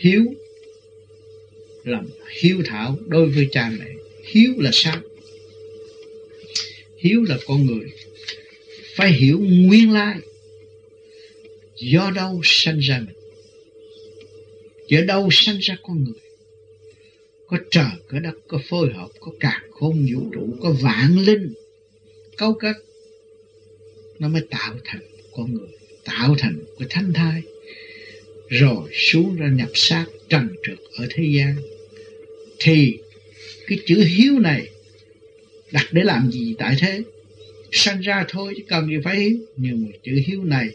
hiếu lòng hiếu thảo đối với cha mẹ. Hiếu là sao? Hiếu là con người. Phải hiểu nguyên lai do đâu sanh ra mình, do đâu sanh ra con người. Có trời, có đất, có phối hợp, có cả khôn, vũ trụ, có vạn linh câu kết, nó mới tạo thành con người, tạo thành cái thanh thai rồi xuống ra nhập xác trần trượt ở thế gian. Thì cái chữ hiếu này đặt để làm gì tại thế? Sanh ra thôi chứ cần gì phải hiếu. Nhưng mà chữ hiếu này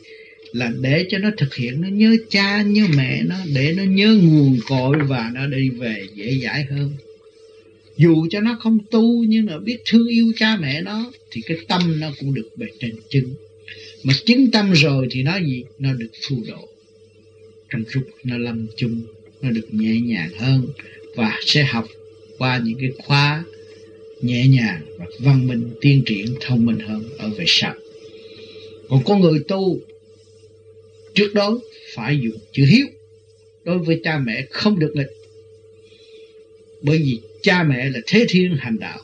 là để cho nó thực hiện, nó nhớ cha, nhớ mẹ nó, để nó nhớ nguồn cội và nó đi về dễ dãi hơn. Dù cho nó không tu nhưng mà biết thương yêu cha mẹ nó, thì cái tâm nó cũng được bề trên chứng. Mà chứng tâm rồi thì nó gì? Nó được phù độ trong phúc nó lâm chung, nó được nhẹ nhàng hơn và sẽ học qua những cái khóa nhẹ nhàng và văn minh tiên triển, thông minh hơn ở về sau. Còn con người tu trước đó phải dùng chữ hiếu đối với cha mẹ không được nghịch. Bởi vì cha mẹ là thế thiên hành đạo.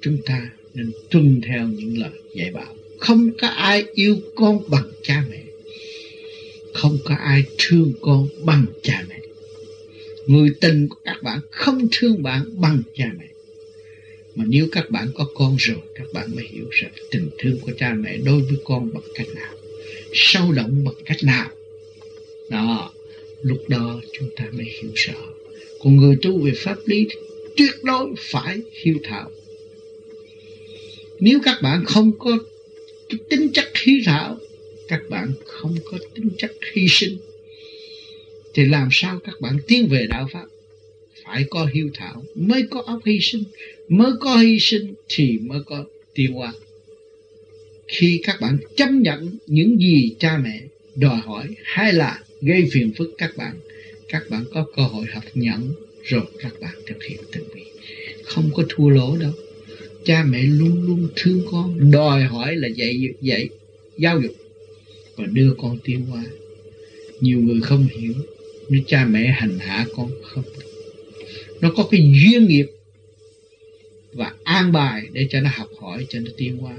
Chúng ta nên tuân theo những lời dạy bảo. Không có ai yêu con bằng cha mẹ không có ai thương con bằng cha mẹ. Người tình của các bạn không thương bạn bằng cha mẹ. Mà nếu các bạn có con rồi, các bạn mới hiểu rằng tình thương của cha mẹ đối với con bằng cách nào, sâu động bằng cách nào. Đó, lúc đó chúng ta mới hiểu rõ. Còn người tu về pháp lý tuyệt đối phải hiếu thảo. Nếu các bạn không có cái tính chất hiếu thảo các bạn không có tính chất hy sinh. Thì làm sao các bạn tiến về đạo pháp? Phải có hiếu thảo, mới có óc hy sinh. Mới có hy sinh thì mới có tiêu hóa. Khi các bạn chấp nhận những gì cha mẹ đòi hỏi, hay là gây phiền phức các bạn các bạn có cơ hội học nhận rồi các bạn thực hiện từng việc. Không có thua lỗ đâu. Cha mẹ luôn luôn thương con, đòi hỏi là dạy dạy giáo dục và đưa con tiến qua nhiều người không hiểu nên cha mẹ hành hạ con không. Nó có cái duyên nghiệp và an bài để cho nó học hỏi, cho nó tiến hóa.